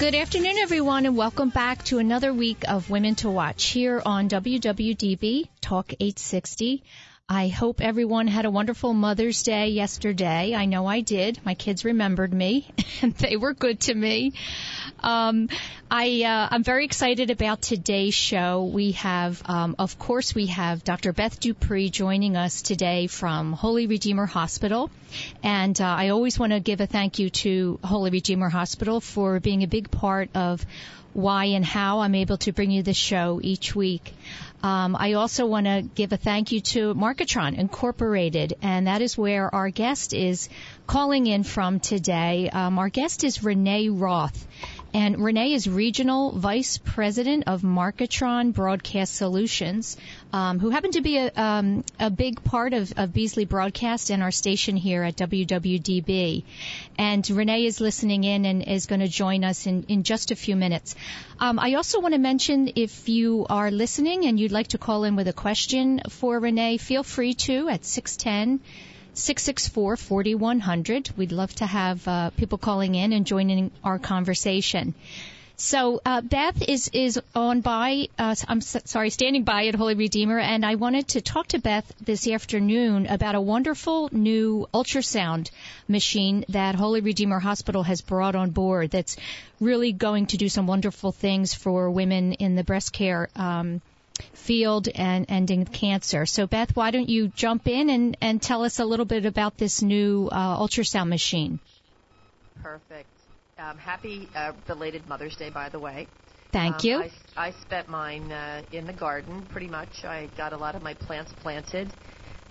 Good afternoon, everyone, and welcome back to another week of Women to Watch here on WWDB Talk 860. I hope everyone had a wonderful Mother's Day yesterday. I know I did. My kids remembered me, and they were good to me. Um, I uh, I'm very excited about today's show. We have, um, of course, we have Dr. Beth Dupree joining us today from Holy Redeemer Hospital, and uh, I always want to give a thank you to Holy Redeemer Hospital for being a big part of why and how I'm able to bring you this show each week. Um, I also want to give a thank you to Marketron Incorporated, and that is where our guest is calling in from today. Um, our guest is Renee Roth. And Renee is Regional Vice President of Marketron Broadcast Solutions, um, who happen to be a, um, a big part of, of Beasley Broadcast and our station here at WWDB. And Renee is listening in and is going to join us in, in just a few minutes. Um, I also want to mention if you are listening and you'd like to call in with a question for Renee, feel free to at 610- 664 4100. We'd love to have uh, people calling in and joining our conversation. So uh, Beth is is on by. Uh, I'm sorry, standing by at Holy Redeemer, and I wanted to talk to Beth this afternoon about a wonderful new ultrasound machine that Holy Redeemer Hospital has brought on board. That's really going to do some wonderful things for women in the breast care um, field and ending cancer. So, Beth, why don't you jump in and, and tell us a little bit about this new uh, ultrasound machine? Perfect. Um, happy uh, belated Mother's Day, by the way. Thank um, you. I, I spent mine uh, in the garden, pretty much. I got a lot of my plants planted.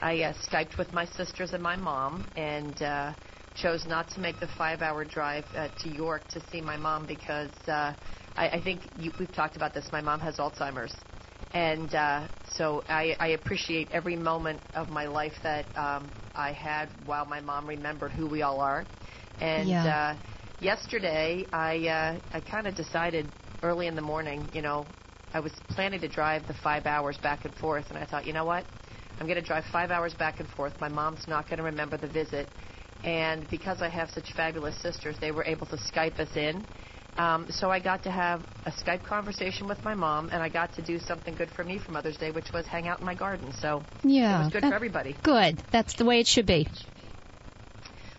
I uh, Skyped with my sisters and my mom, and uh, chose not to make the five-hour drive uh, to York to see my mom because uh, I, I think you, we've talked about this. My mom has Alzheimer's, and uh, so I, I appreciate every moment of my life that um, I had while my mom remembered who we all are. And yeah. uh, yesterday, I uh, I kind of decided early in the morning, you know, I was planning to drive the five hours back and forth, and I thought, you know what, I'm going to drive five hours back and forth. My mom's not going to remember the visit, and because I have such fabulous sisters, they were able to Skype us in um, so I got to have a Skype conversation with my mom, and I got to do something good for me for Mother's Day, which was hang out in my garden. So yeah, it was good for everybody. Good. That's the way it should be.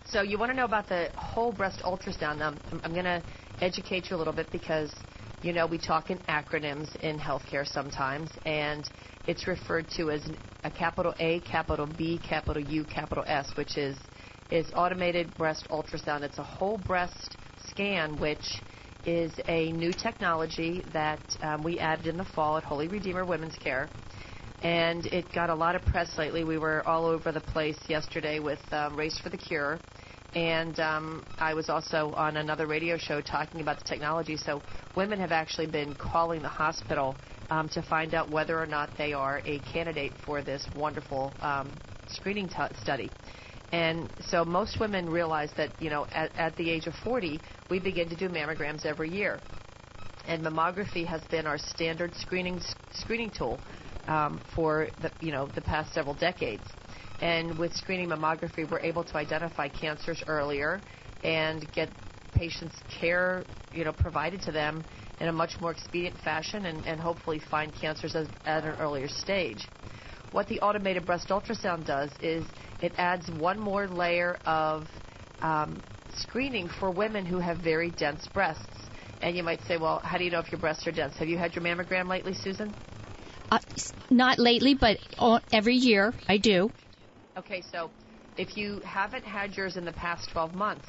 So you want to know about the whole breast ultrasound? Um, I'm, I'm going to educate you a little bit because you know we talk in acronyms in healthcare sometimes, and it's referred to as a capital A, capital B, capital U, capital S, which is is automated breast ultrasound. It's a whole breast scan, which is a new technology that um, we added in the fall at Holy Redeemer Women's Care. And it got a lot of press lately. We were all over the place yesterday with um, Race for the Cure. And um, I was also on another radio show talking about the technology. So women have actually been calling the hospital um, to find out whether or not they are a candidate for this wonderful um, screening t- study. And so most women realize that, you know, at, at the age of 40, we begin to do mammograms every year. And mammography has been our standard screening screening tool um, for the, you know, the past several decades. And with screening mammography, we're able to identify cancers earlier and get patients care, you know, provided to them in a much more expedient fashion and, and hopefully find cancers as, at an earlier stage. What the automated breast ultrasound does is it adds one more layer of um, screening for women who have very dense breasts. And you might say, well, how do you know if your breasts are dense? Have you had your mammogram lately, Susan? Uh, not lately, but every year I do. Okay, so if you haven't had yours in the past 12 months,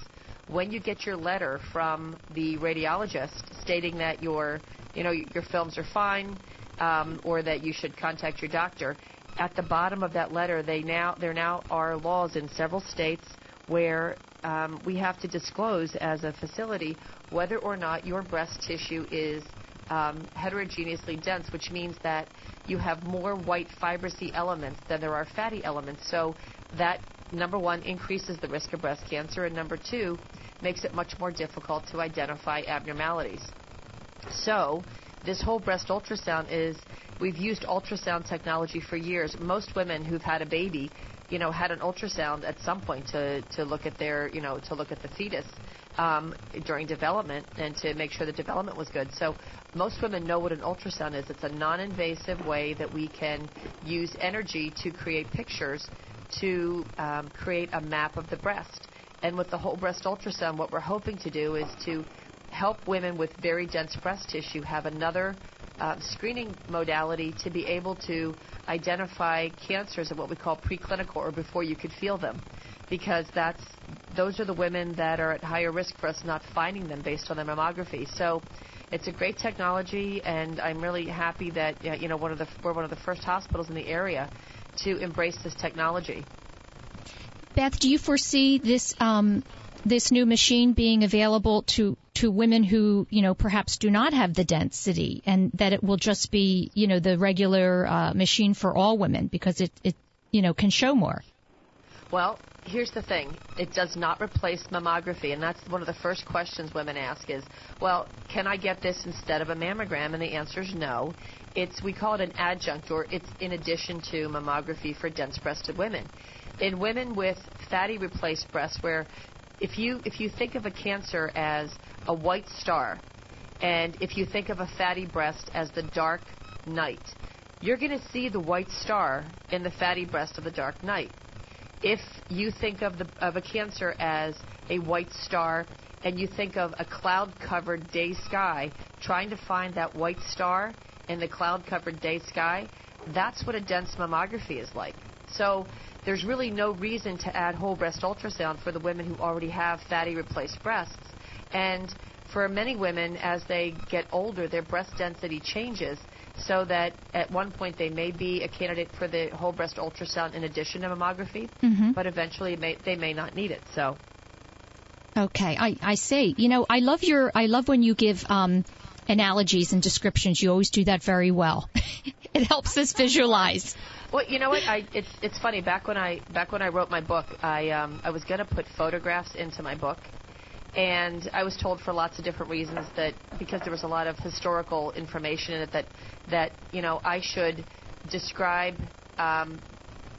when you get your letter from the radiologist stating that your, you know, your films are fine, um, or that you should contact your doctor, at the bottom of that letter, they now there now are laws in several states where um, we have to disclose as a facility whether or not your breast tissue is um, heterogeneously dense, which means that you have more white fibrosy elements than there are fatty elements. So that number one increases the risk of breast cancer, and number two makes it much more difficult to identify abnormalities. So this whole breast ultrasound is we've used ultrasound technology for years. Most women who've had a baby, you know, had an ultrasound at some point to to look at their, you know, to look at the fetus um, during development and to make sure the development was good. So most women know what an ultrasound is. It's a non-invasive way that we can use energy to create pictures to um, create a map of the breast. And with the whole breast ultrasound, what we're hoping to do is to help women with very dense breast tissue have another uh, screening modality to be able to identify cancers at what we call preclinical or before you could feel them because that's those are the women that are at higher risk for us not finding them based on their mammography. So it's a great technology, and I'm really happy that you know one of the we're one of the first hospitals in the area to embrace this technology. Beth, do you foresee this um, this new machine being available to to women who you know perhaps do not have the density, and that it will just be you know the regular uh, machine for all women because it it you know can show more? Well, here's the thing. It does not replace mammography and that's one of the first questions women ask is well can i get this instead of a mammogram? And the answer is no. It's we call it an adjunct or it's in addition to mammography for dense breasted women. In women with fatty replaced breasts where if you if you think of a cancer as a white star. And if you think of a fatty breast as the dark night you're going to see the white star in the fatty breast of the dark night. If you think of the of a cancer as a white star and you think of a cloud covered day sky trying to find that white star in the cloud covered day sky that's what a dense mammography is like. So there's really no reason to add whole breast ultrasound for the women who already have fatty replaced breasts and for many women as they get older their breast density changes so that at one point they may be a candidate for the whole breast ultrasound in addition to mammography, mm-hmm. but eventually may, they may not need it. So. Okay, I, I see. You know, I love your I love when you give um, analogies and descriptions. You always do that very well. it helps us visualize. Well, you know what? I it's it's funny. Back when I back when I wrote my book, I um I was gonna put photographs into my book, and I was told for lots of different reasons that because there was a lot of historical information in it that that you know I should describe um,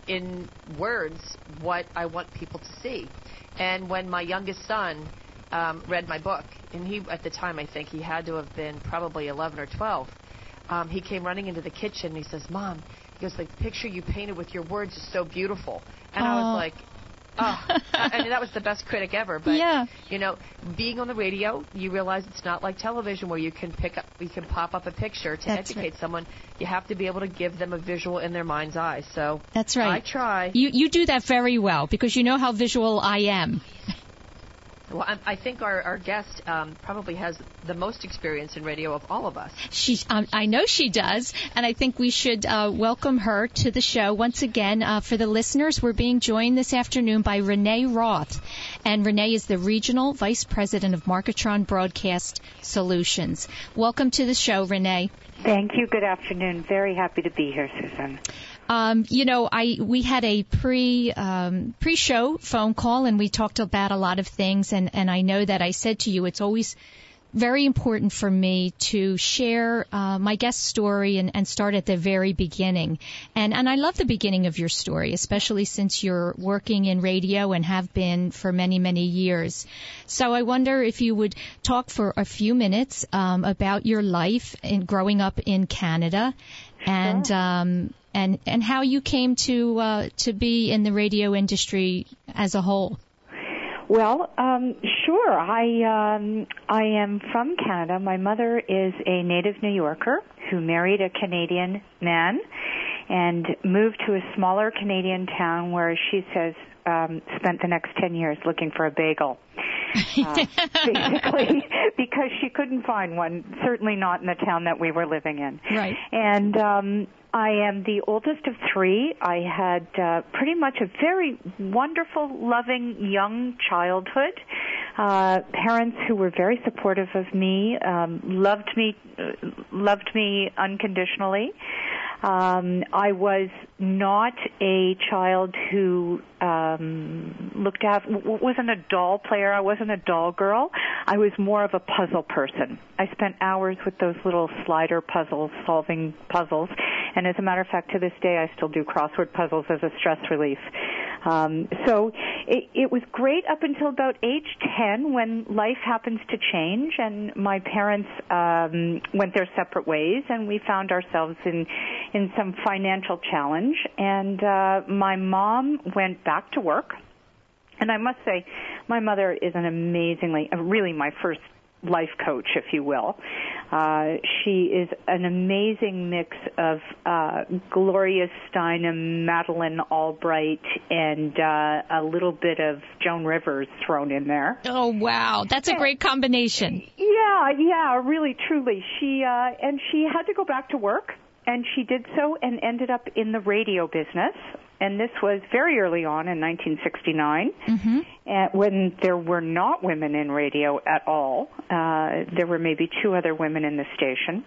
in words what I want people to see. And when my youngest son um, read my book, and he at the time I think he had to have been probably 11 or 12, um, he came running into the kitchen and he says, "Mom." He goes, "The picture you painted with your words is so beautiful." And Aww. I was like, oh, I mean, that was the best critic ever. But yeah. you know, being on the radio, you realize it's not like television where you can pick up, you can pop up a picture to That's educate right. someone. You have to be able to give them a visual in their mind's eye. So That's right. I try. You you do that very well because you know how visual I am. Well, I, I think our, our guest um, probably has the most experience in radio of all of us. She, um, I know she does, and I think we should uh, welcome her to the show once again. Uh, for the listeners, we're being joined this afternoon by Renee Roth, and Renee is the regional vice president of Marketron Broadcast Solutions. Welcome to the show, Renee. Thank you. Good afternoon. Very happy to be here, Susan. Um, you know, I we had a pre um, pre show phone call and we talked about a lot of things and and I know that I said to you it's always very important for me to share uh, my guest story and, and start at the very beginning. And and I love the beginning of your story, especially since you're working in radio and have been for many many years. So I wonder if you would talk for a few minutes um, about your life in growing up in Canada and um, and and how you came to uh, to be in the radio industry as a whole. Well, um, sure. I um, I am from Canada. My mother is a native New Yorker who married a Canadian man and moved to a smaller Canadian town where she says um, spent the next ten years looking for a bagel. Uh, basically, because she couldn't find one. Certainly not in the town that we were living in. Right. And um, I am the oldest of three. I had uh, pretty much a very wonderful, loving young childhood. Uh, parents who were very supportive of me, um, loved me, uh, loved me unconditionally. Um, I was not a child who um, looked at wasn't a doll player. I wasn't a doll girl. I was more of a puzzle person. I spent hours with those little slider puzzles, solving puzzles. And as a matter of fact, to this day, I still do crossword puzzles as a stress relief. Um, so it, it was great up until about age 10 when life happens to change and my parents um, went their separate ways and we found ourselves in in some financial challenge and uh, my mom went back to work and I must say, my mother is an amazingly, really my first life coach, if you will. Uh, she is an amazing mix of uh, Gloria Steinem, Madeleine Albright, and uh, a little bit of Joan Rivers thrown in there. Oh wow, that's a great combination. Yeah, yeah, really, truly. She uh, and she had to go back to work, and she did so, and ended up in the radio business and this was very early on in 1969, mm-hmm. when there were not women in radio at all. Uh, there were maybe two other women in the station.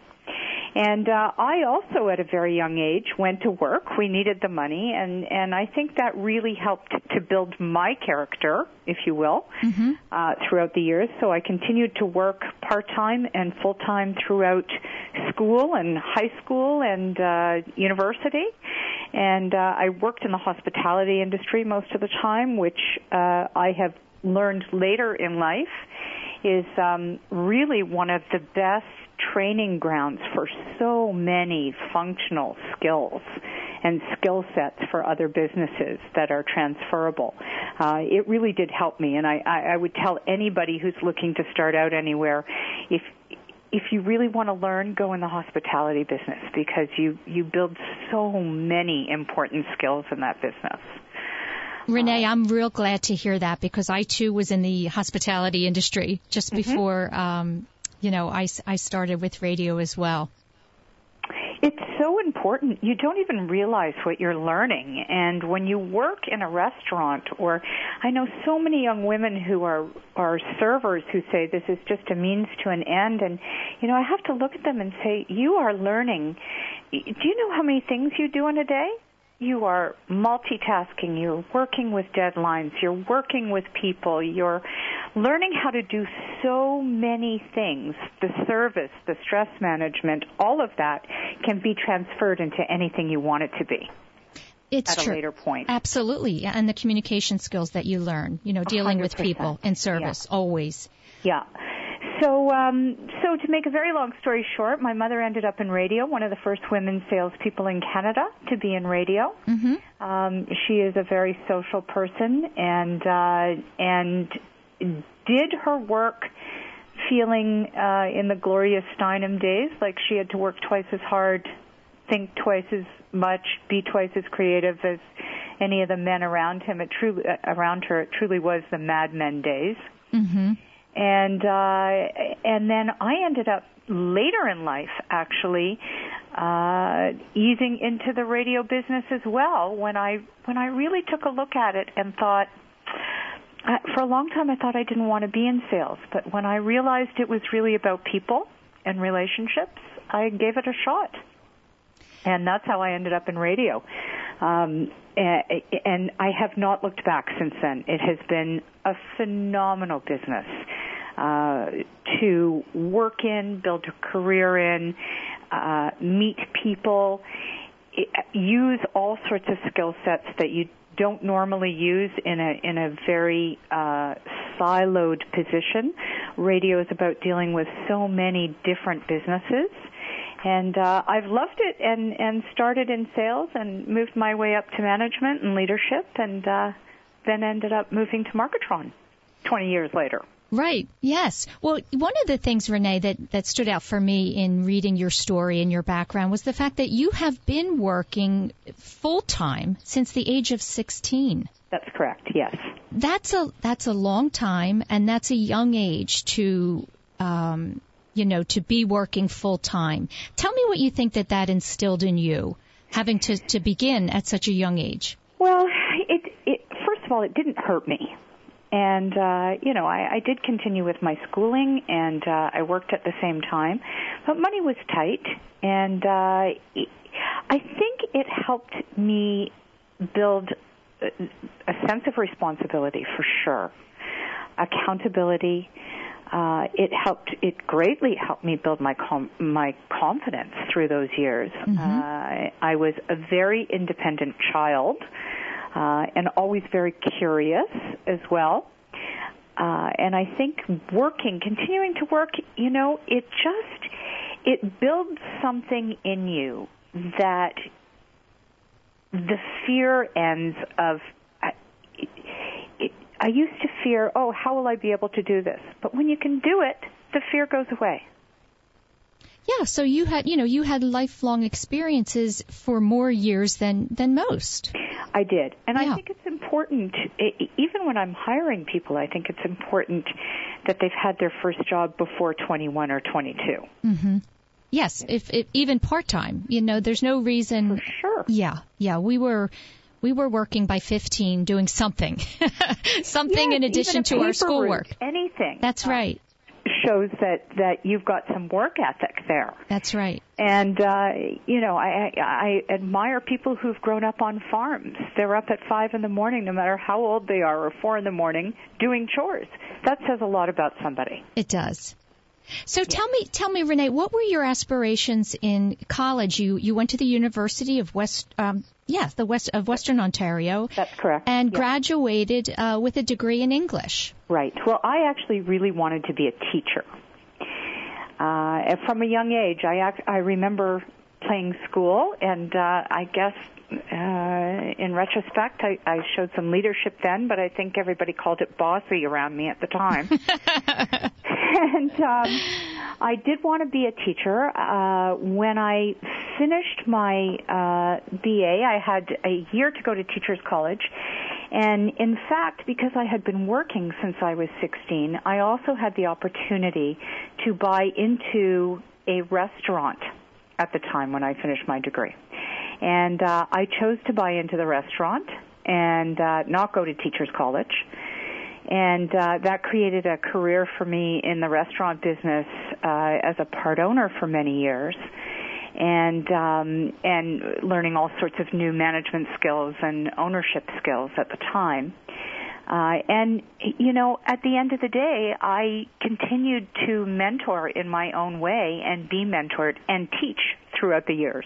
And uh, I also, at a very young age, went to work. We needed the money, and and I think that really helped to build my character, if you will, mm-hmm. uh, throughout the years. So I continued to work part time and full time throughout school and high school and uh, university. And uh, I worked in the hospitality industry most of the time, which uh, I have learned later in life is um, really one of the best training grounds for so many functional skills and skill sets for other businesses that are transferable. Uh, it really did help me, and I, I would tell anybody who's looking to start out anywhere, if if you really want to learn, go in the hospitality business because you you build so many important skills in that business. Renee, I'm real glad to hear that because I too was in the hospitality industry just mm-hmm. before um, you know, I, I started with radio as well. It's so important. You don't even realize what you're learning. And when you work in a restaurant or I know so many young women who are are servers who say this is just a means to an end and you know, I have to look at them and say you are learning. Do you know how many things you do in a day? You are multitasking, you're working with deadlines, you're working with people, you're learning how to do so many things. The service, the stress management, all of that can be transferred into anything you want it to be. It's at true. a later point. Absolutely. And the communication skills that you learn, you know, dealing 100%. with people in service, yeah. always. Yeah. So, um, so to make a very long story short, my mother ended up in radio, one of the first women salespeople in Canada to be in radio. Mm-hmm. Um, she is a very social person, and uh, and did her work feeling uh, in the Gloria Steinem days like she had to work twice as hard, think twice as much, be twice as creative as any of the men around him. It truly uh, around her. It truly was the Mad Men days. Mm-hmm and uh, and then I ended up later in life actually uh, easing into the radio business as well when I when I really took a look at it and thought. I, for a long time, I thought I didn't want to be in sales, but when I realized it was really about people and relationships, I gave it a shot, and that's how I ended up in radio. Um, and I have not looked back since then. It has been a phenomenal business uh, to work in, build a career in, uh, meet people, use all sorts of skill sets that you don't normally use in a in a very uh, siloed position. Radio is about dealing with so many different businesses and uh, I've loved it and and started in sales and moved my way up to management and leadership and uh, then ended up moving to Marketron 20 years later. Right. Yes. Well, one of the things, Renee, that, that stood out for me in reading your story and your background was the fact that you have been working full time since the age of 16. That's correct. Yes. That's a that's a long time, and that's a young age to, um, you know, to be working full time. Tell me what you think that that instilled in you, having to to begin at such a young age. Well, it, it first of all, it didn't hurt me. And uh, you know, I, I did continue with my schooling, and uh, I worked at the same time, but money was tight, and uh, I think it helped me build a sense of responsibility for sure, accountability. Uh, it helped. It greatly helped me build my com- my confidence through those years. Mm-hmm. Uh, I was a very independent child uh, and always very curious as well. Uh, and I think working, continuing to work, you know, it just it builds something in you that the fear ends of. I, used to fear, oh, how will I be able to do this? But when you can do it, the fear goes away. Yeah, so you had, you know, you had lifelong experiences for more years than than most. I did, and yeah. I think it's important. Even when I'm hiring people, I think it's important that they've had their first job before 21 or 22. Mm-hmm. Yes, if, if even part time, you know, there's no reason. For sure. Yeah, yeah, we were we were working by 15 doing something something yes, in addition to our schoolwork anything that's uh, right shows that that you've got some work ethic there. That's right. And uh, you know, I I admire people who've grown up on farms. They're up at five in the morning, no matter how old they are, or four in the morning, doing chores. That says a lot about somebody. It does. So tell me, tell me, Renee, what were your aspirations in college? You you went to the University of West, um, yeah, the West of Western Ontario. That's correct. And graduated uh, with a degree in English. Right. Well, I actually really wanted to be a teacher. Uh, from a young age, I act, I remember playing school, and uh, I guess uh, in retrospect, I, I showed some leadership then, but I think everybody called it bossy around me at the time. and um, I did want to be a teacher. Uh, when I finished my uh, BA, I had a year to go to teachers college. And in fact, because I had been working since I was 16, I also had the opportunity to buy into a restaurant at the time when I finished my degree. And uh, I chose to buy into the restaurant and uh, not go to teachers college and uh, that created a career for me in the restaurant business uh, as a part owner for many years and um, and learning all sorts of new management skills and ownership skills at the time. Uh, and you know, at the end of the day, I continued to mentor in my own way and be mentored and teach throughout the years.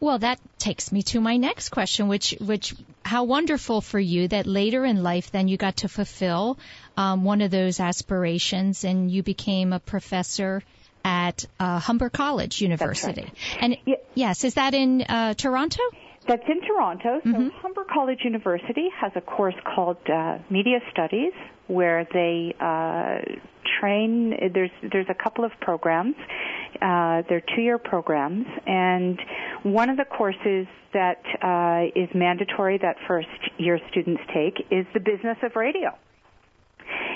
Well, that takes me to my next question, which, which, how wonderful for you that later in life then you got to fulfill um, one of those aspirations and you became a professor at uh, Humber College University. Right. And yeah. yes, is that in uh, Toronto? That's in Toronto. So mm-hmm. Humber College University has a course called uh, Media Studies, where they uh, train. There's there's a couple of programs. Uh, they're two-year programs, and one of the courses that uh, is mandatory that first-year students take is the business of radio.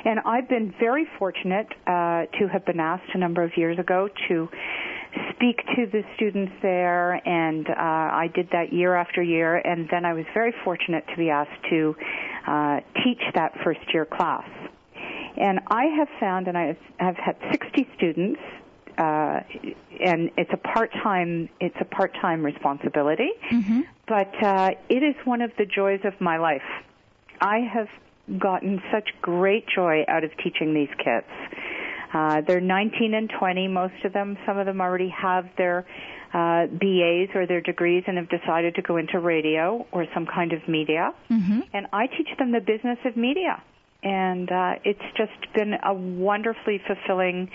And I've been very fortunate uh, to have been asked a number of years ago to speak to the students there, and uh, I did that year after year. And then I was very fortunate to be asked to uh, teach that first year class. And I have found, and I have had 60 students uh, and it's a part-time it's a part-time responsibility. Mm-hmm. But uh, it is one of the joys of my life. I have gotten such great joy out of teaching these kids. Uh, they're 19 and 20, most of them. Some of them already have their uh, BAs or their degrees and have decided to go into radio or some kind of media. Mm-hmm. And I teach them the business of media and uh, it's just been a wonderfully fulfilling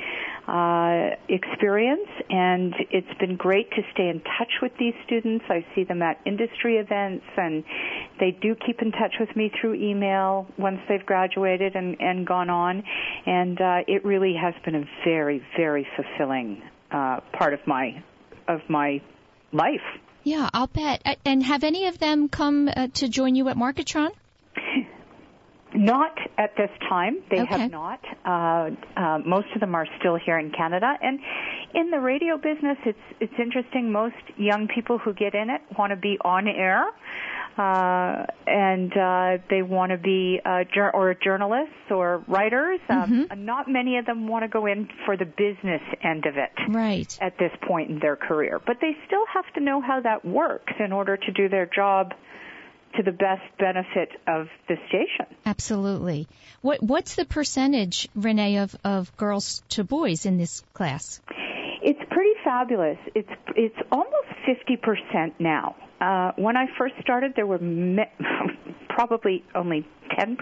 uh, experience, and it's been great to stay in touch with these students. I see them at industry events, and they do keep in touch with me through email once they've graduated and, and gone on, and uh, it really has been a very, very fulfilling uh, part of my of my life. Yeah, I'll bet. And have any of them come uh, to join you at Marketron? Not at this time. They Okay. have not. Uh, uh, most of them are still here in Canada, and in the radio business, it's it's interesting. Most young people who get in it want to be on air, uh, and uh, they want to be uh, jour- or journalists or writers. Um, not many of them want to go in for the business end of it Right. at this point in their career. But they still have to know how that works in order to do their job to the best benefit of the station. Absolutely. What what's the percentage, Renee, of, of girls to boys in this class? It's pretty fabulous. It's it's almost 50% now. Uh, when I first started, there were me- probably only 10%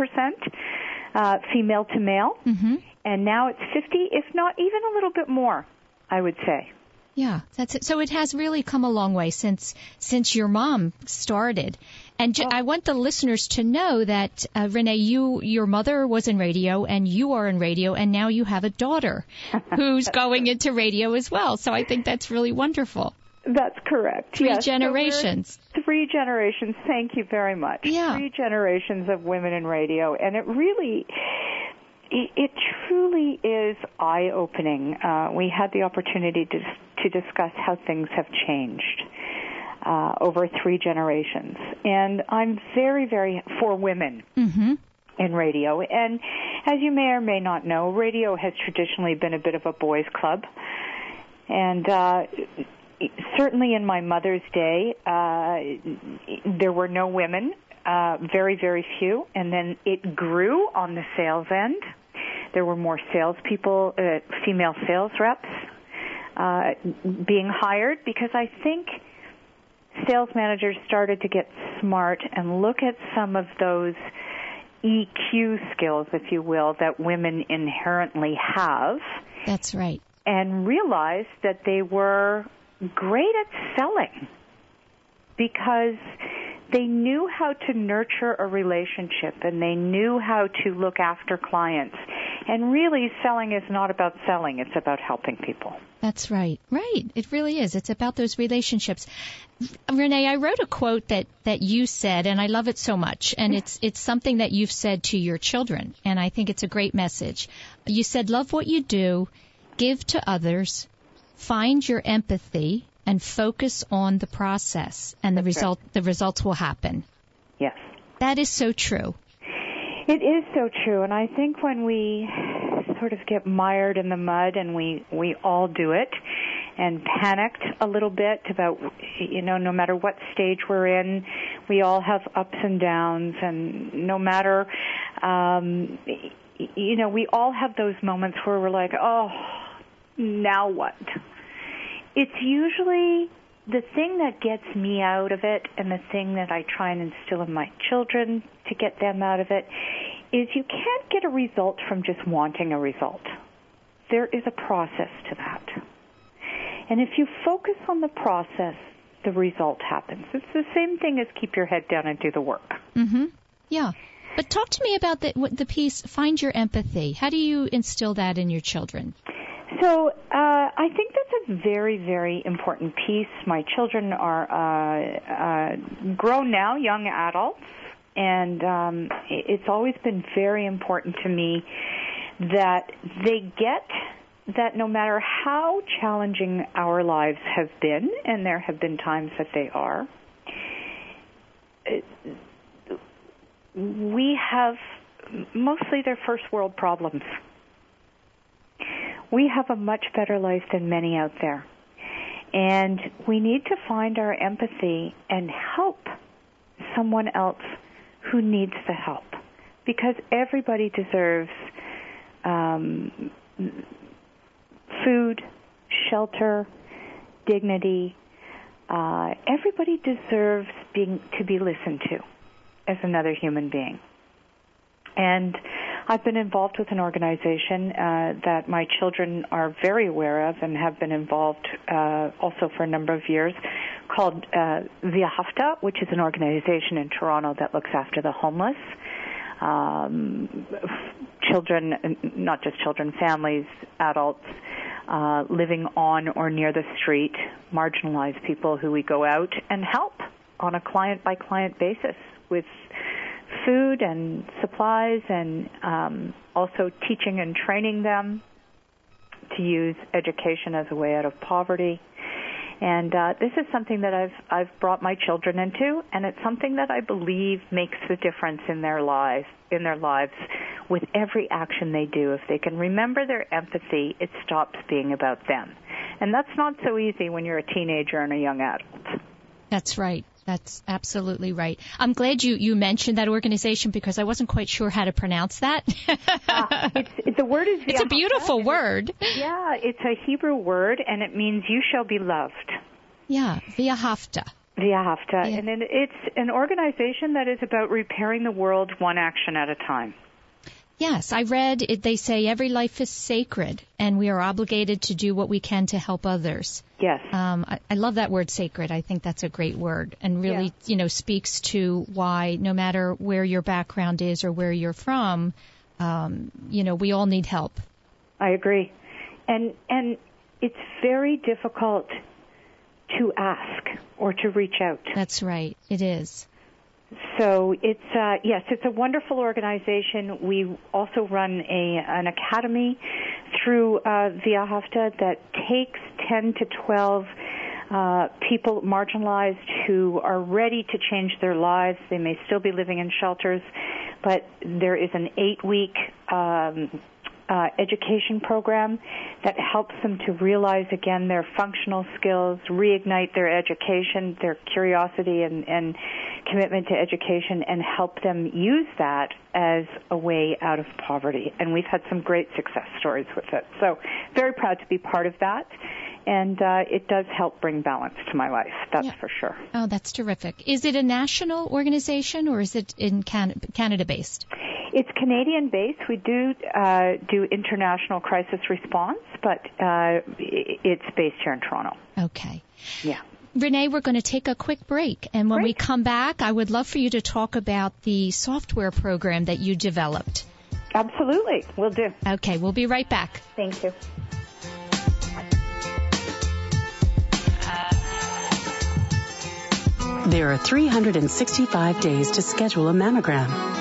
uh, female to male, Mm-hmm. and now it's 50, if not even a little bit more. I would say. Yeah, that's it. So it has really come a long way since since your mom started. And I want the listeners to know that uh, Renee, you your mother was in radio, and you are in radio, and now you have a daughter who's going into radio as well. So I think that's really wonderful. That's correct. Three Yes, so generations. three generations. Thank you very much. Yeah. Three generations of women in radio, and it really, it, it truly is eye-opening. Uh, we had the opportunity to to discuss how things have changed uh, over three generations, and I'm very, very for women Mm-hmm. in radio. And as you may or may not know, radio has traditionally been a bit of a boys' club. And uh, certainly in my mother's day, uh, there were no women, uh, very, very few. And then it grew on the sales end. There were more salespeople, uh, female sales reps uh, being hired because I think sales managers started to get smart and look at some of those EQ skills, if you will, that women inherently have That's right. and realized that they were great at selling because they knew how to nurture a relationship and they knew how to look after clients. And really, selling is not about selling, it's about helping people. That's right. Right. It really is. It's about those relationships. Renee, I wrote a quote that, that you said, and I love it so much. And it's, it's something that you've said to your children. And I think it's a great message. You said, love what you do, give to others, find your empathy, and focus on the process. And the result, the results will happen. Yes. That is so true. It is so true, and I think when we sort of get mired in the mud, and we we all do it, and panicked a little bit about you know no matter what stage we're in, we all have ups and downs, and no matter um, you know we all have those moments where we're like, oh, now what? It's usually the thing that gets me out of it and the thing that I try and instill in my children to get them out of it is you can't get a result from just wanting a result. There is a process to that. And if you focus on the process, the result happens. It's the same thing as keep your head down and do the work. Hmm Yeah. But talk to me about the, the piece, find your empathy. How do you instill that in your children? So uh, I think that's very, very important piece. My children are uh, uh, grown now, young adults, and um, it's always been very important to me that they get that no matter how challenging our lives have been, and there have been times that they are, uh, we have mostly their first world problems we have a much better life than many out there. And we need to find our empathy and help someone else who needs the help. Because everybody deserves um, food, shelter, dignity. Uh, everybody deserves being to be listened to as another human being. And I've been involved with an organization uh, that my children are very aware of and have been involved uh, also for a number of years called uh, V'ahavta, which is an organization in Toronto that looks after the homeless. Um, children, not just children, families, adults uh, living on or near the street, marginalized people who we go out and help on a client by client basis with food and supplies, and um, also teaching and training them to use education as a way out of poverty. And uh, this is something that I've I've brought my children into, and it's something that I believe makes the difference in their lives in their lives with every action they do. If they can remember their empathy, it stops being about them, and that's not so easy when you're a teenager and a young adult. That's right. That's absolutely right. I'm glad you, you mentioned that organization because I wasn't quite sure how to pronounce that. uh, it's, the word is It's a beautiful word. Yeah, it's a Hebrew word and it means you shall be loved. Yeah, V'ahavta. V'ahavta. Yeah. And then it's an organization that is about repairing the world one action at a time. Yes, I read it, they say every life is sacred and we are obligated to do what we can to help others. Yes. Um, I, I love that word sacred. I think that's a great word and really, yeah. you know, speaks to why no matter where your background is or where you're from, um, you know, we all need help. I agree. And, and it's very difficult to ask or to reach out. That's right. It is. So it's uh, yes, it's a wonderful organization. We also run a an academy through uh, V'ahavta that takes 10 to 12 uh, people marginalized who are ready to change their lives. They may still be living in shelters, but there is an eight week um, uh, education program that helps them to realize again their functional skills, reignite their education, their curiosity and, and commitment to education, and help them use that as a way out of poverty. And we've had some great success stories with it. So very proud to be part of that and uh, it does help bring balance to my life. That's yeah. for sure. Oh, that's terrific. Is it a national organization or is it in Can- Canada based? It's Canadian based. We do uh, do international crisis response, but uh, it's based here in Toronto. Okay. Yeah. Renee, we're going to take a quick break. And when Great. we come back, I would love for you to talk about the software program that you developed. Absolutely. We'll do. Okay, we'll be right back. Thank you. There are 365 days to schedule a mammogram.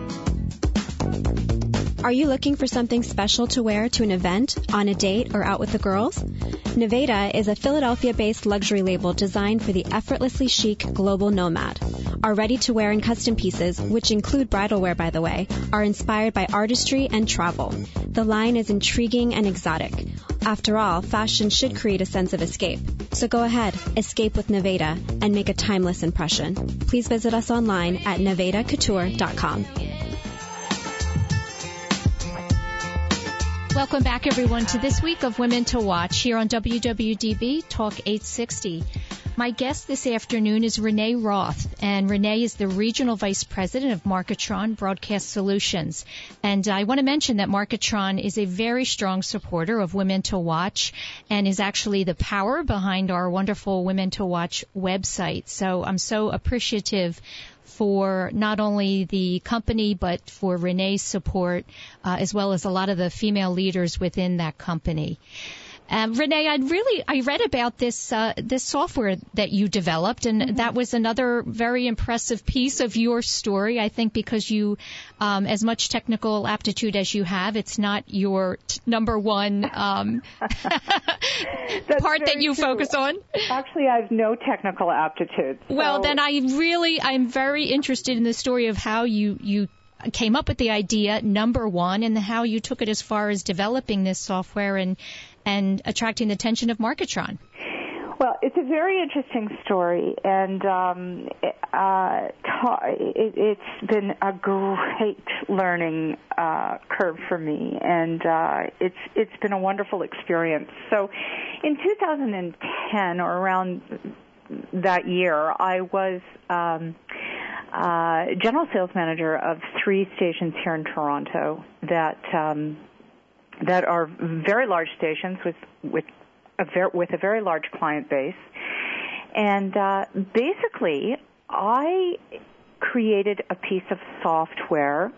Are you looking for something special to wear to an event, on a date, or out with the girls? Nevada is a Philadelphia-based luxury label designed for the effortlessly chic global nomad. Our ready-to-wear and custom pieces, which include bridal wear by the way, are inspired by artistry and travel. The line is intriguing and exotic. After all, fashion should create a sense of escape. So go ahead, escape with Nevada, and make a timeless impression. Please visit us online at nevadacouture.com. Welcome back, everyone, to this week of Women to Watch here on WWDB Talk 860. My guest this afternoon is Renee Roth, and Renee is the Regional Vice President of Marketron Broadcast Solutions. And I want to mention that Marketron is a very strong supporter of Women to Watch and is actually the power behind our wonderful Women to Watch website. So I'm so appreciative for not only the company but for Renee's support, uh, as well as a lot of the female leaders within that company. Um, Renee, I really I read about this uh, this software that you developed, and mm-hmm. that was another very impressive piece of your story. I think because you, um, as much technical aptitude as you have, it's not your t- number one um, part that you true. focus on. Actually, I have no technical aptitude. So. Well, then I really I'm very interested in the story of how you you came up with the idea, number one, and how you took it as far as developing this software and and attracting the attention of Marketron. Well, it's a very interesting story, and um, uh, it, has been a great learning uh, curve for me, and uh, it's it's been a wonderful experience. So, in 2010 or around that year, I was. Um, uh, general sales manager of three stations here in Toronto that um, that are very large stations with with a ver- with a very large client base, and uh, basically, I created a piece of software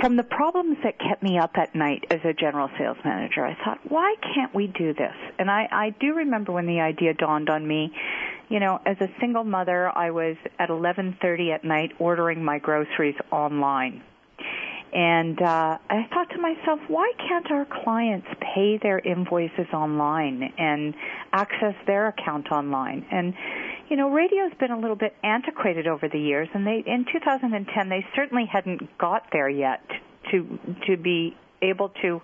from the problems that kept me up at night as a general sales manager, I thought, why can't we do this? And I, I do remember when the idea dawned on me. You know, as a single mother, I was at 11:30 at night ordering my groceries online. And uh, I thought to myself, why can't our clients pay their invoices online and access their account online? And you know, radio's been a little bit antiquated over the years, and they in 2010 they certainly hadn't got there yet to to be able to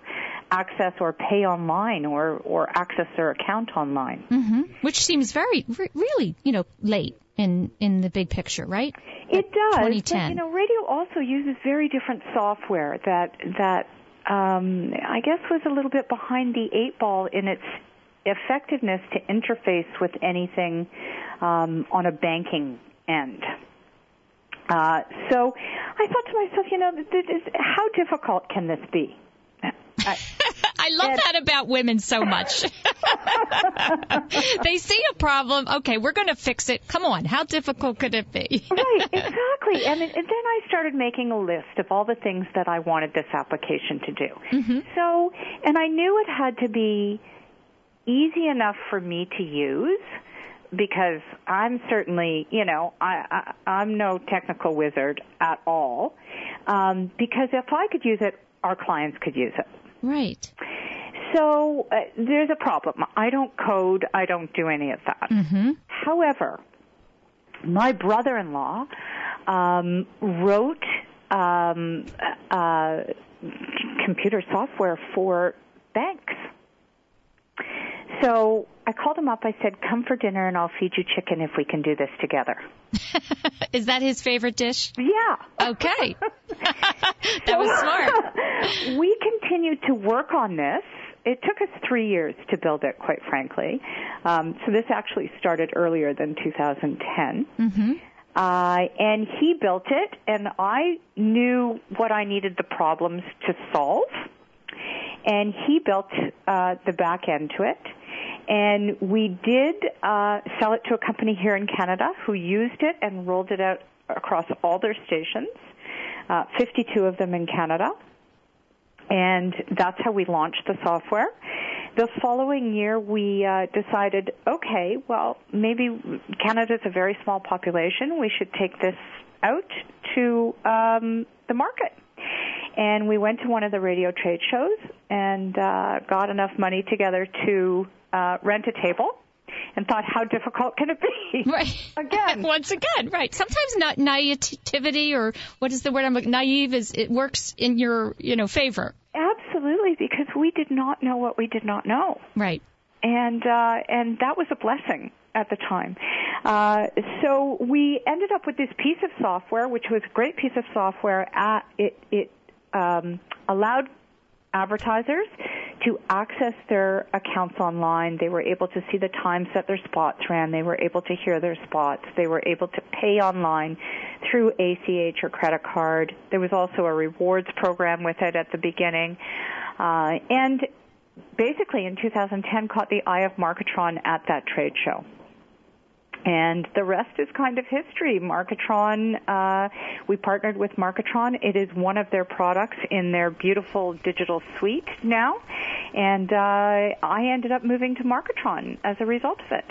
access or pay online or or access their account online. Mm-hmm. Which seems very re- really you know late in in the big picture, right? It does. 2010. But, you know, radio also uses very different software that that um, I guess was a little bit behind the eight ball in its effectiveness to interface with anything um, on a banking end. Uh, so I thought to myself, you know, this is, how difficult can this be? I, I love that about women so much. they see a problem. Okay, we're going to fix it. Come on, how difficult could it be? right, exactly. And, and then I started making a list of all the things that I wanted this application to do. Mm-hmm. So, and I knew it had to be easy enough for me to use because I'm certainly, you know, I, I I'm no technical wizard at all. Um, because if I could use it, our clients could use it. Right. So uh, there's a problem. I don't code. I don't do any of that. Mm-hmm. However, my brother-in-law um, wrote um, uh, computer software for banks. So I called him up. I said, "Come for dinner, and I'll feed you chicken if we can do this together." Is that his favorite dish? Yeah. Okay. that was smart. Continued to work on this. It took us three years to build it, quite frankly. Um, so this actually started earlier than 2010. Mm-hmm. Uh, and he built it, and I knew what I needed the problems to solve. And he built uh, the back end to it and we did uh, sell it to a company here in Canada who used it and rolled it out across all their stations, uh, 52 of them in Canada. And that's how we launched the software. The following year, we uh, decided, okay, well, maybe Canada's a very small population. We should take this out to um, the market and we went to one of the radio trade shows and uh, got enough money together to uh, rent a table and thought, how difficult can it be? Right. Again. Once again, right. Sometimes not naivety or what is the word I'm looking, naive is, it works in your, you know, favor. Absolutely, because we did not know what we did not know. Right. And, uh, and that was a blessing at the time. Uh, so we ended up with this piece of software, which was a great piece of software. At, it, it, um, allowed advertisers to access their accounts online. They were able to see the times that their spots ran. They were able to hear their spots. They were able to pay online through ACH or credit card. There was also a rewards program with it at the beginning. Uh, and basically in 2010 caught the eye of Marketron at that trade show and the rest is kind of history. Marketron, uh, we partnered with Marketron. It is one of their products in their beautiful digital suite now, and uh, I ended up moving to Marketron as a result of it.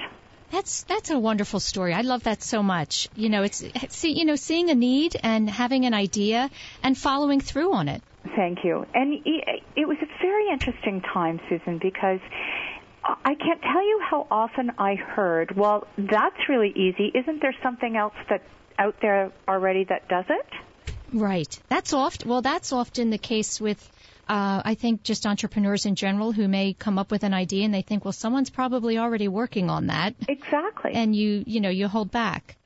That's that's a wonderful story. I love that so much. You know, it's see, you know, seeing a need and having an idea and following through on it. Thank you. And it was a very interesting time, Susan, because I can't tell you how often I heard, well, that's really easy. Isn't there something else that out there already that does it? Right. That's often, well, that's often the case with, uh, I think just entrepreneurs in general who may come up with an idea and they think, well, someone's probably already working on that. Exactly. And you, you know, you hold back.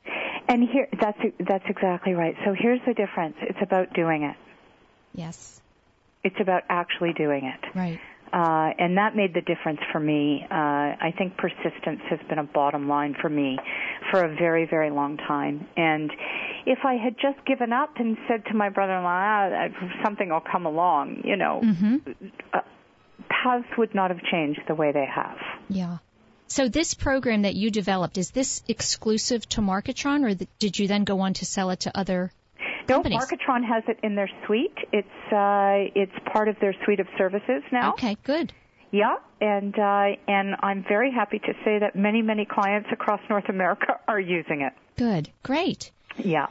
And here, that's, that's exactly right. So here's the difference. It's about doing it. Yes. It's about actually doing it. Right Uh, and that made the difference for me. Uh, I think persistence has been a bottom line for me for a very, very long time. And if I had just given up and said to my brother-in-law, ah, something will come along, you know, mm-hmm. uh, paths would not have changed the way they have. Yeah. So this program that you developed is this exclusive to Marketron, or did you then go on to sell it to other no, Marketron has it in their suite. It's uh, it's part of their suite of services now. Okay, good. Yeah, and uh, and I'm very happy to say that many many clients across North America are using it. Good, great. Yeah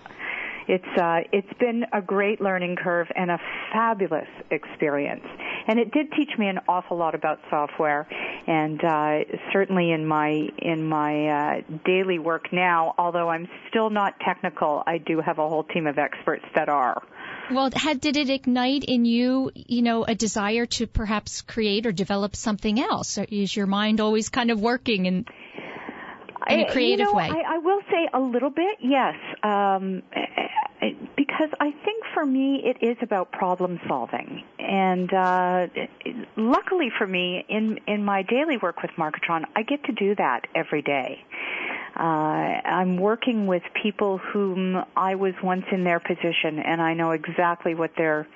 it's uh, it's been a great learning curve and a fabulous experience. And it did teach me an awful lot about software, and uh, certainly in my in my uh, daily work now, although I'm still not technical, I do have a whole team of experts that are. Well, had, did it ignite in you, you know, a desire to perhaps create or develop something else? Is your mind always kind of working in in a creative you know, way? I, I will say a little bit, yes. Um, because I think for me it is about problem solving, and uh, luckily for me, in in my daily work with Marketron, I get to do that every day. Uh, I'm working with people whom I was once in their position, and I know exactly what they're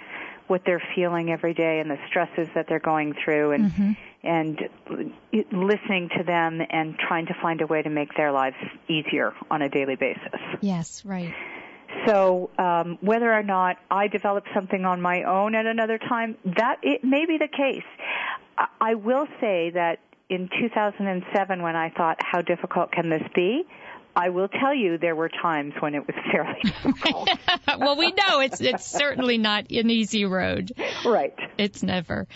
what they're feeling every day and the stresses that they're going through, and mm-hmm. and listening to them and trying to find a way to make their lives easier on a daily basis. Yes, right. So um, whether or not I develop something on my own at another time, that it may be the case. I, I will say that in 2007, when I thought, "How difficult can this be?" I will tell you there were times when it was fairly difficult. well, we know it's it's certainly not an easy road. Right. It's never.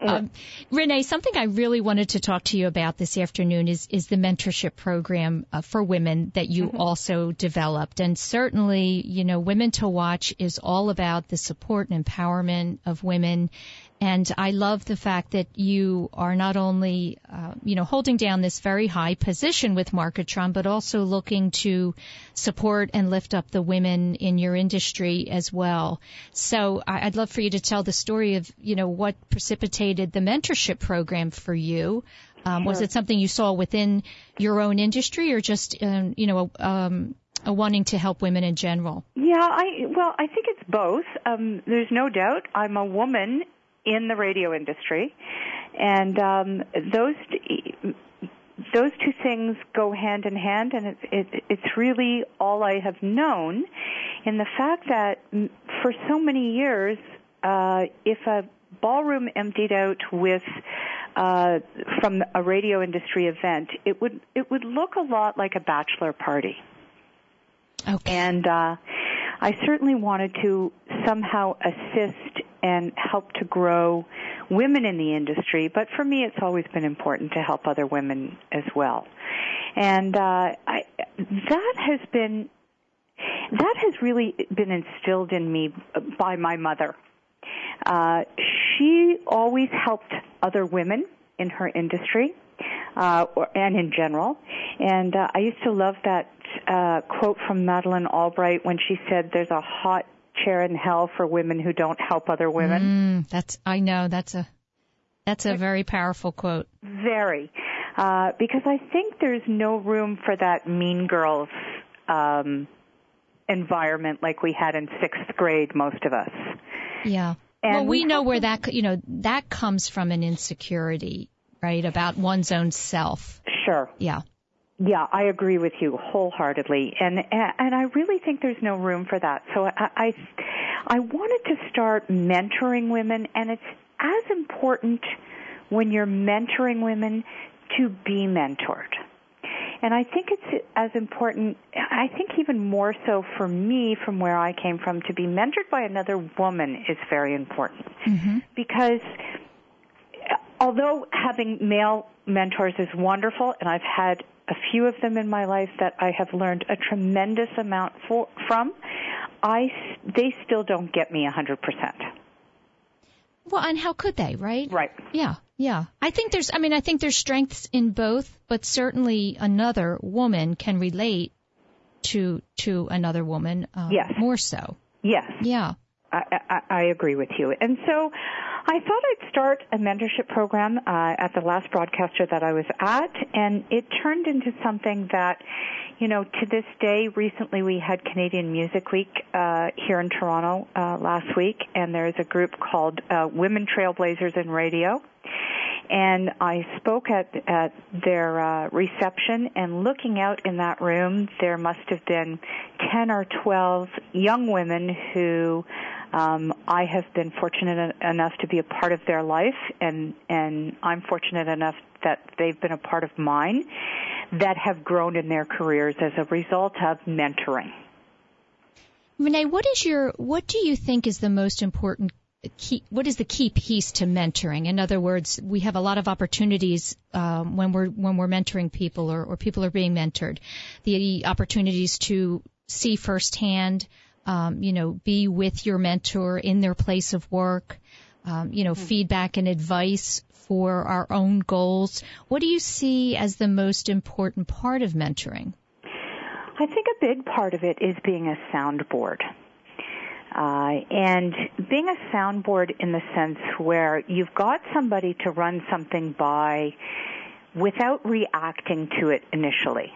Um, Renee, something I really wanted to talk to you about this afternoon is is the mentorship program uh, for women that you mm-hmm. also developed, and certainly, you know, Women to Watch is all about the support and empowerment of women and I love the fact that you are not only, uh, you know, holding down this very high position with Marketron, but also looking to support and lift up the women in your industry as well. So I'd love for you to tell the story of, you know, what precipitated the mentorship program for you. Um, sure. Was it something you saw within your own industry, or just, um, you know, um, a wanting to help women in general? Yeah, I well, I think it's both. Um, there's no doubt. I'm a woman in the radio industry, and um, those those two things go hand in hand, and it, it, it's really all I have known. In the fact that for so many years, uh, if a ballroom emptied out with uh, from a radio industry event, it would it would look a lot like a bachelor party. Okay. And uh, I certainly wanted to somehow assist and help to grow women in the industry. But for me, it's always been important to help other women as well. And uh, I, that has been that has really been instilled in me by my mother. Uh, she always helped other women in her industry uh, or, and in general. And uh, I used to love that uh, quote from Madeleine Albright when she said, "There's a hot chair in hell for women who don't help other women." Mm, that's I know that's a that's a very powerful quote. Very, uh, because I think there's no room for that mean girls um, environment like we had in sixth grade. Most of us. Yeah. And well, we, we know where that you know that comes from an insecurity right? About one's own self. Sure. Yeah. Yeah, I agree with you wholeheartedly, and and I really think there's no room for that. So I I, I wanted to start mentoring women, and it's as important when you're mentoring women to be mentored. And I think it's as important, I think even more so for me from where I came from, to be mentored by another woman is very important. Mm-hmm. Because although having male mentors is wonderful, and I've had a few of them in my life that I have learned a tremendous amount for, from, I they still don't get me a hundred percent. Well, and how could they, right? Right. Yeah, yeah. I think there's, I mean, I think there's strengths in both, but certainly another woman can relate to to another woman. Uh, yes. More so. Yes. Yeah. I, I, I agree with you, and so I thought I'd start a mentorship program uh, at the last broadcaster that I was at, and it turned into something that, you know, to this day, recently we had Canadian Music Week uh, here in Toronto uh, last week, and there's a group called uh, Women Trailblazers in Radio. And I spoke at at their uh, reception, and looking out in that room, there must have been ten or twelve young women who um, I have been fortunate enough to be a part of their life, and and I'm fortunate enough that they've been a part of mine, that have grown in their careers as a result of mentoring. Renee, what is your what do you think is the most important key? What is the key piece to mentoring? In other words, we have a lot of opportunities um, when we're when we're mentoring people or, or people are being mentored. The opportunities to see firsthand um, you know, be with your mentor in their place of work, um, you know, mm-hmm. feedback and advice for our own goals. What do you see as the most important part of mentoring? I think a big part of it is being a soundboard. Uh, and being a soundboard in the sense where you've got somebody to run something by without reacting to it initially.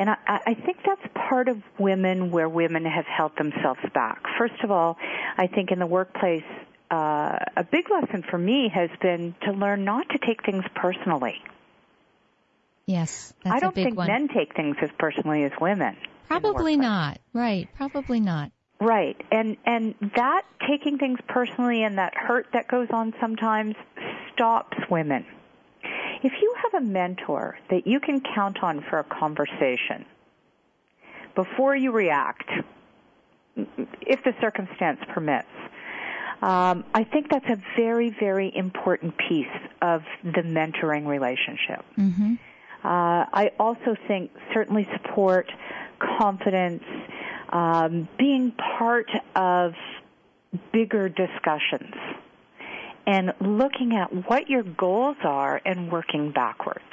And I, I think that's part of women where women have held themselves back. First of all, I think in the workplace, uh, a big lesson for me has been to learn not to take things personally. Yes, I don't think one. men take things as personally as women. Probably not. Right. Probably not. Right. And and that taking things personally and that hurt that goes on sometimes stops women if you have a mentor that you can count on for a conversation, before you react, if the circumstance permits, um, I think that's a very, very important piece of the mentoring relationship. Mm-hmm. Uh, I also think certainly support, confidence, um, being part of bigger discussions and looking at what your goals are and working backwards.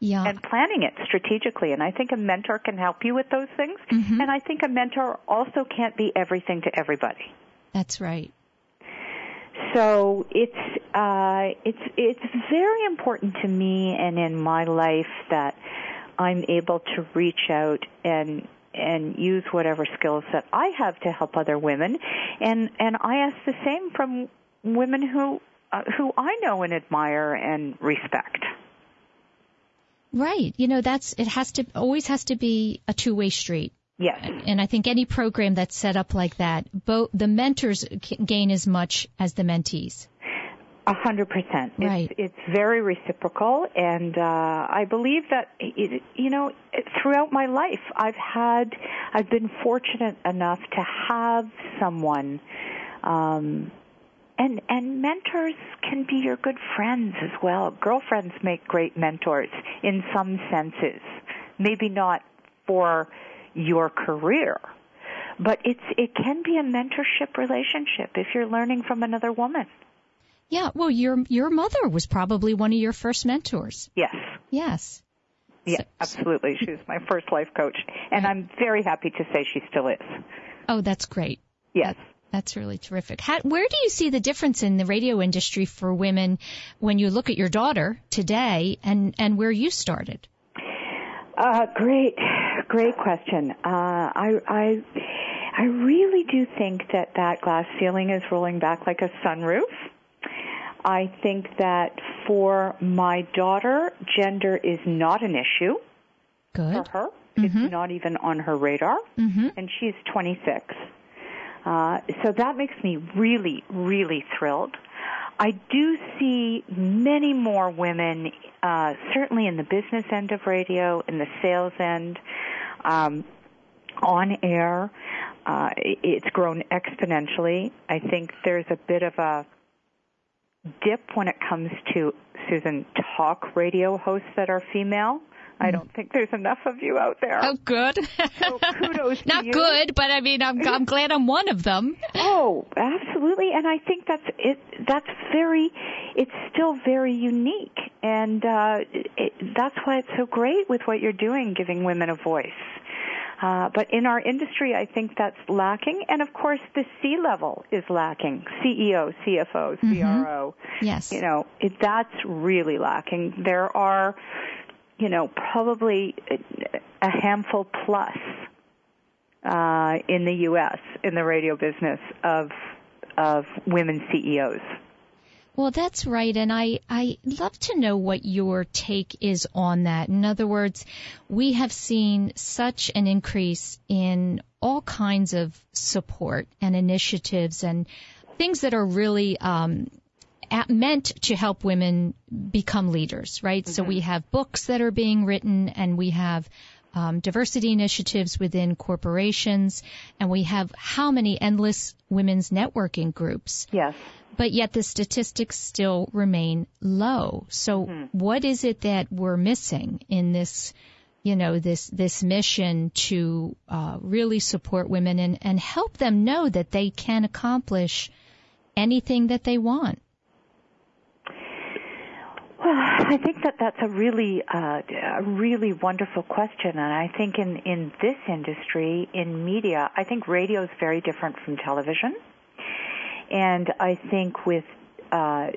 Yeah. And planning it strategically. And I think a mentor can help you with those things. Mm-hmm. And I think a mentor also can't be everything to everybody. That's right. So it's uh, it's it's very important to me and in my life that I'm able to reach out and and use whatever skills that I have to help other women. And and I ask the same from women who uh, who I know and admire and respect. Right. You know, that's it has to always has to be a two-way street. Yes. And I think any program that's set up like that, both the mentors gain as much as the mentees. A hundred percent. Right. It's, it's very reciprocal, and uh, I believe that it, you know throughout my life, I've had, I've been fortunate enough to have someone um, and and mentors can be your good friends as well. Girlfriends make great mentors in some senses. Maybe not for your career, but it's it can be a mentorship relationship if you're learning from another woman. Yeah, well your your mother was probably one of your first mentors. Yes. Yes. Yeah, absolutely. She was my first life coach, and I'm very happy to say she still is. Oh, that's great. Yes. That's really terrific. How, where do you see the difference in the radio industry for women when you look at your daughter today and, and where you started? Uh, great, great question. Uh, I, I, I really do think that that glass ceiling is rolling back like a sunroof. I think that for my daughter, gender is not an issue Good. for her. Mm-hmm. It's not even on her radar, mm-hmm. and she's 26. Uh, so that makes me really, really thrilled. I do see many more women, uh, certainly in the business end of radio, in the sales end, um, on air. Uh, it's grown exponentially. I think there's a bit of a dip when it comes to Susan talk radio hosts that are female. I don't think there's enough of you out there. Oh, good. so kudos Not you. good, but I mean, I'm, I'm glad I'm one of them. Oh, absolutely, and I think that's it. That's very, it's still very unique, and uh, it, that's why it's so great with what you're doing, giving women a voice. Uh, but in our industry, I think that's lacking. And of course, the C level is lacking. CEO, CFO, CRO. Mm-hmm. Yes. You know, it, that's really lacking. There are, you know, probably a handful plus uh, in the U.S. in the radio business of of women CEOs. Well, that's right. And I, I love to know what your take is on that. In other words, we have seen such an increase in all kinds of support and initiatives and things that are really, um, at, meant to help women become leaders, right? Mm-hmm. So we have books that are being written and we have um, diversity initiatives within corporations, and we have how many endless women's networking groups. Yes but yet the statistics still remain low. So mm-hmm. what is it that we're missing in this, you know, this, this mission to uh, really support women and, and help them know that they can accomplish anything that they want? Well, I think that that's a really, uh, a really wonderful question, and I think in in this industry, in media, I think radio is very different from television. And I think with uh,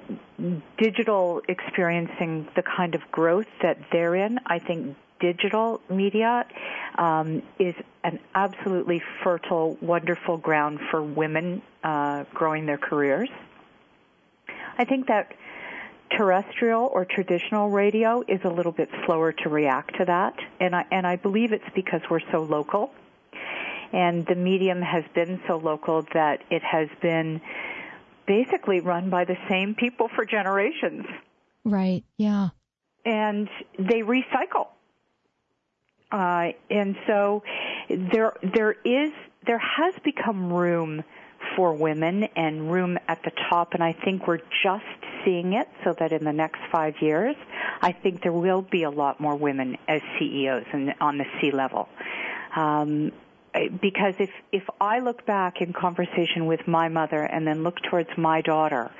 digital experiencing the kind of growth that they're in, I think digital media um, is an absolutely fertile, wonderful ground for women uh, growing their careers. I think that terrestrial or traditional radio is a little bit slower to react to that, and I and I believe it's because we're so local and the medium has been so local that it has been basically run by the same people for generations. Right, yeah. And they recycle. Uh, and so there, there is, there has become room for women and room at the top, and I think we're just seeing it so that in the next five years, I think there will be a lot more women as CEOs and on the C level. Um, because if if I look back in conversation with my mother and then look towards my daughter,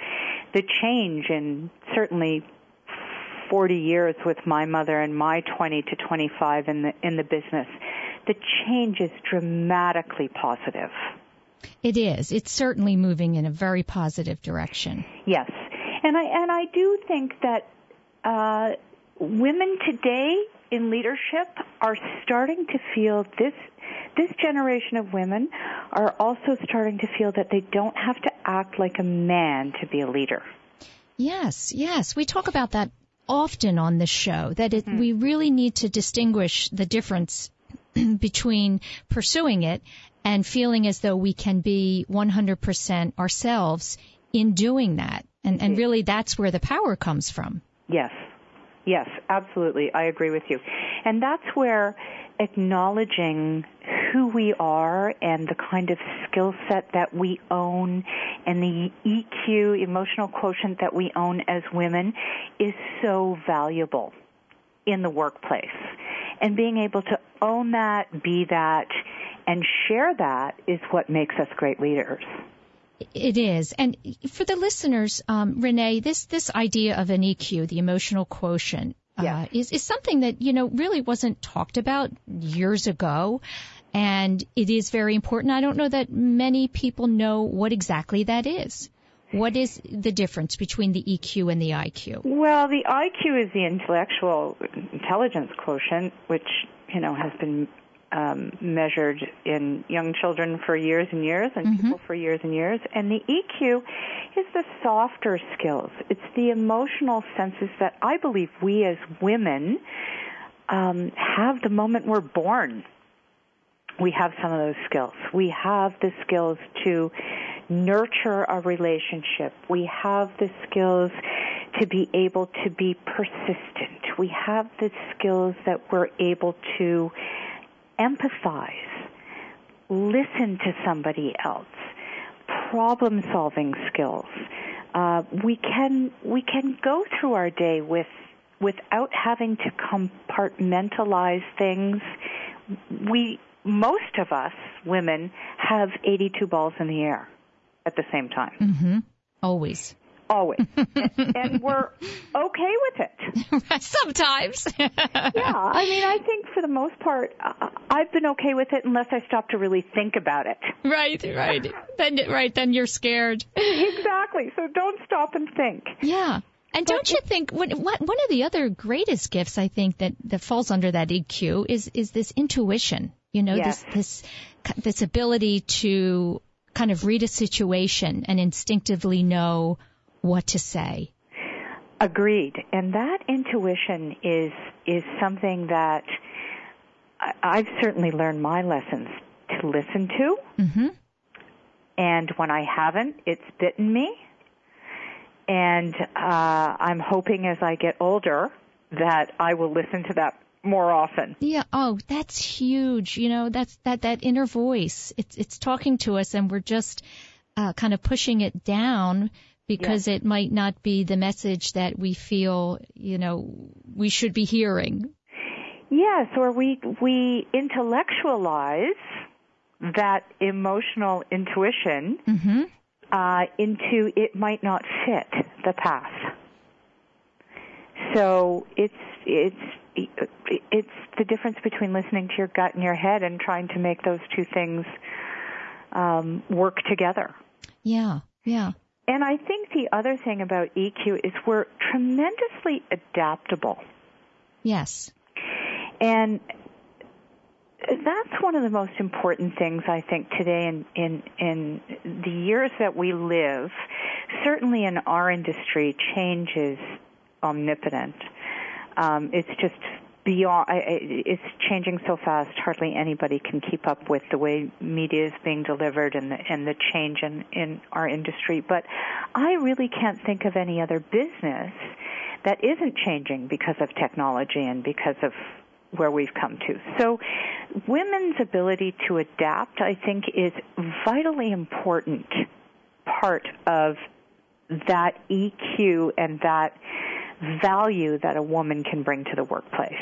the change in certainly 40 years with my mother and my 20 to 25 in the in the business, the change is dramatically positive. It is. It's certainly moving in a very positive direction. Yes, and I and I do think that uh, women today in leadership are starting to feel this this generation of women are also starting to feel that they don't have to act like a man to be a leader. Yes, yes. We talk about that often on the show that it, mm-hmm. we really need to distinguish the difference between pursuing it and feeling as though we can be 100% ourselves in doing that. And, and really that's where the power comes from. Yes. Yes, absolutely. I agree with you. And that's where acknowledging who we are and the kind of skill set that we own and the EQ, emotional quotient that we own as women is so valuable in the workplace. And being able to own that, be that, and share that is what makes us great leaders. It is, and for the listeners, um, Renee, this this idea of an EQ, the emotional quotient, uh, is, is something that, you know, really wasn't talked about years ago. And it is very important. I don't know that many people know what exactly that is. What is the difference between the EQ and the IQ? Well, the IQ is the intellectual intelligence quotient, which, you know, has been um, measured in young children for years and years and mm-hmm. people for years and years. And the EQ is the softer skills. It's the emotional senses that I believe we as women um, have the moment we're born. We have some of those skills. We have the skills to nurture a relationship. We have the skills to be able to be persistent. We have the skills that we're able to empathize, listen to somebody else, problem solving skills. Uh, we can we can go through our day with without having to compartmentalize things. We most of us women have 82 balls in the air at the same time. Mm-hmm. Always. Always, and, and we're okay with it. Sometimes. yeah, I mean, I think for the most part, I've been okay with it unless I stop to really think about it. Right, right. Then, right, then you're scared. exactly. So don't stop and think. Yeah. And don't you think what, one of the other greatest gifts I think that, that falls under that EQ is is this intuition. You know, yes. this this this ability to kind of read a situation and instinctively know what to say. Agreed. And that intuition is is something that I've certainly learned my lessons to listen to. Mm-hmm. And when I haven't, it's bitten me. And uh, I'm hoping as I get older that I will listen to that more often. Yeah. Oh, that's huge. You know, that's that that inner voice. It's it's talking to us, and we're just uh, kind of pushing it down because it might not be the message that we feel, you know, we should be hearing. Yes, or we we intellectualize that emotional intuition mm-hmm. uh, into it might not fit the path. So it's it's it's the difference between listening to your gut and your head and trying to make those two things um, work together. Yeah, yeah. And I think the other thing about EQ is we're tremendously adaptable. Yes. And that's one of the most important things I think today in, in, in the years that we live. Certainly in our industry, change is omnipotent. Um, it's just beyond it's changing so fast. Hardly anybody can keep up with the way media is being delivered and the and the change in in our industry. But i really can't think of any other business that isn't changing because of technology and because of where we've come to. So women's ability to adapt i think is vitally important part of that eq and that value that a woman can bring to the workplace.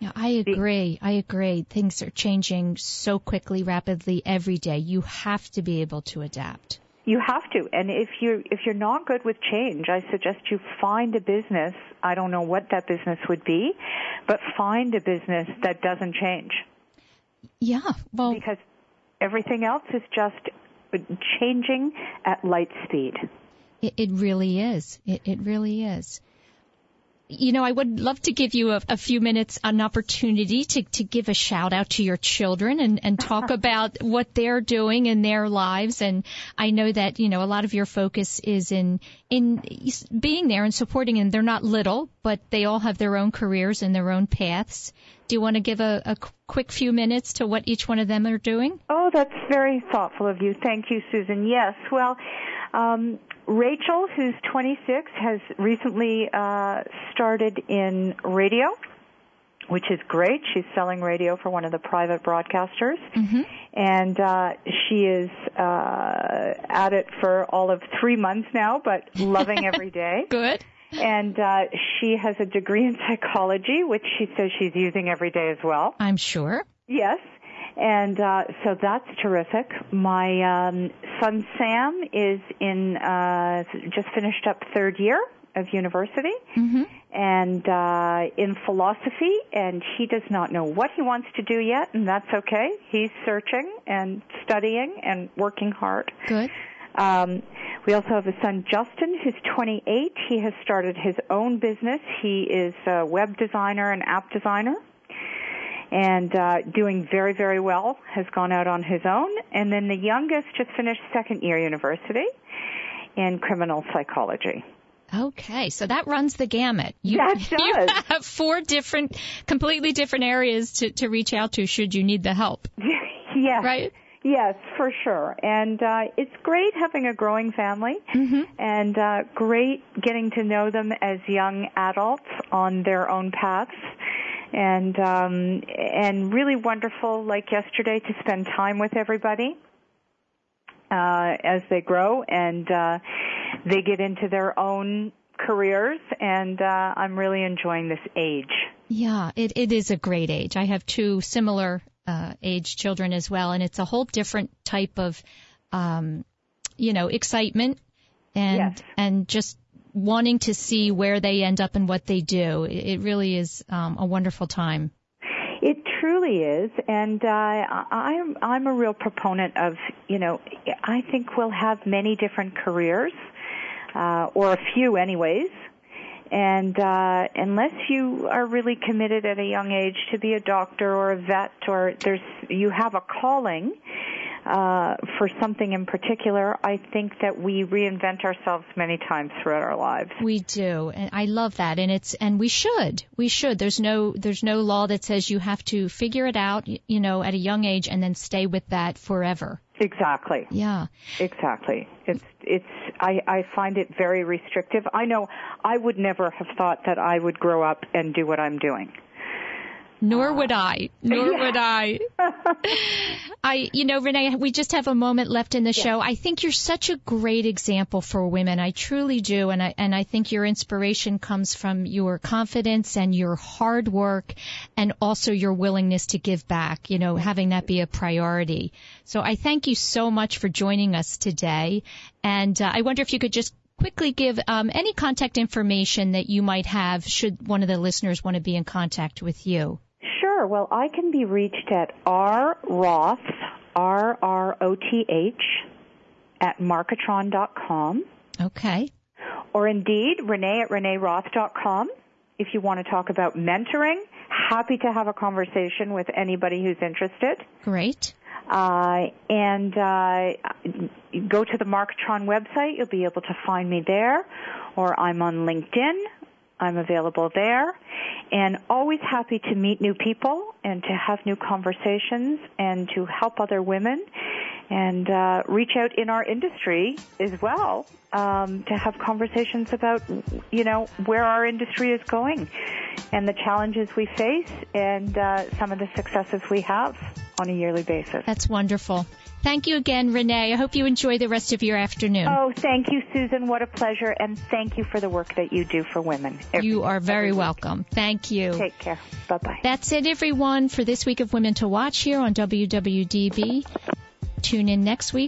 Yeah, I agree. I agree. Things are changing so quickly, rapidly every day. You have to be able to adapt. You have to. And if you're if you're not good with change, I suggest you find a business. I don't know what that business would be, but find a business that doesn't change. Yeah. Well, because everything else is just changing at light speed. It, it really is. It, it really is you know, I would love to give you a, a, few minutes, an opportunity to, to give a shout out to your children and, and talk about what they're doing in their lives. And I know that, you know, a lot of your focus is in, in being there and supporting them. They're not little, but they all have their own careers and their own paths. Do you want to give a, a quick few minutes to what each one of them are doing? Oh, that's very thoughtful of you. Thank you, Susan. Yes. Well, um, Rachel, who's 26, has recently uh, started in radio, which is great. She's selling radio for one of the private broadcasters, mm-hmm. and uh, she is uh, at it for all of three months now, but loving every day. Good. And uh, she has a degree in psychology, which she says she's using every day as well. I'm sure. Yes. And uh, so that's terrific. My um, son Sam is in uh, just finished up third year of university mm-hmm. and uh, in philosophy, and he does not know what he wants to do yet, and that's okay. He's searching and studying and working hard. Good. Um, we also have a son, Justin, who's 28. He has started his own business. He is a web designer and app designer and uh, doing very, very well, has gone out on his own. And then the youngest just finished second year university in criminal psychology. Okay, so that runs the gamut. You, that does. You have four different, completely different areas to, to reach out to should you need the help. yes. Right? Yes, for sure. And uh, it's great having a growing family mm-hmm. and uh, great getting to know them as young adults on their own paths and um, and really wonderful, like yesterday, to spend time with everybody uh, as they grow and uh, they get into their own careers. And uh, I'm really enjoying this age. Yeah, it, it is a great age. I have two similar uh, age children as well, and it's a whole different type of, um, you know, excitement and Yes. and just wanting to see where they end up and what they do. It really is um, a wonderful time. It truly is, and uh, I'm I'm a real proponent of you know I think we'll have many different careers, uh, or a few anyways, and uh, unless you are really committed at a young age to be a doctor or a vet or there's you have a calling uh, for something in particular, I think that we reinvent ourselves many times throughout our lives. We do, and I love that, and it's and we should, we should. There's no there's no law that says you have to figure it out, you know, at a young age and then stay with that forever. Exactly. Yeah. Exactly. It's it's I, I find it very restrictive. I know I would never have thought that I would grow up and do what I'm doing. Nor would I. Nor would I. I, you know, Renee, we just have a moment left in the show. I think you're such a great example for women. I truly do. And I, and I think your inspiration comes from your confidence and your hard work and also your willingness to give back, you know, having that be a priority. So I thank you so much for joining us today. And uh, I wonder if you could just quickly give um, any contact information that you might have should one of the listeners want to be in contact with you. Sure. Well, I can be reached at R Roth R R O T H at marketron.com Okay. or indeed Renee at reneeroth.com. If you want to talk about mentoring, happy to have a conversation with anybody who's interested. Great. Uh, and uh, go to the Marketron website. You'll be able to find me there, or I'm on LinkedIn. I'm available there, and always happy to meet new people and to have new conversations and to help other women and uh, reach out in our industry as well um, to have conversations about you know where our industry is going and the challenges we face and uh, some of the successes we have on a yearly basis. That's wonderful. Thank you again, Renee. I hope you enjoy the rest of your afternoon. Oh, thank you, Susan. What a pleasure, and thank you for the work that you do for women. every- you are very welcome. Thank you. Take care. Bye bye. That's it, everyone, for this week of Women to Watch here on WWDB. Tune in next week.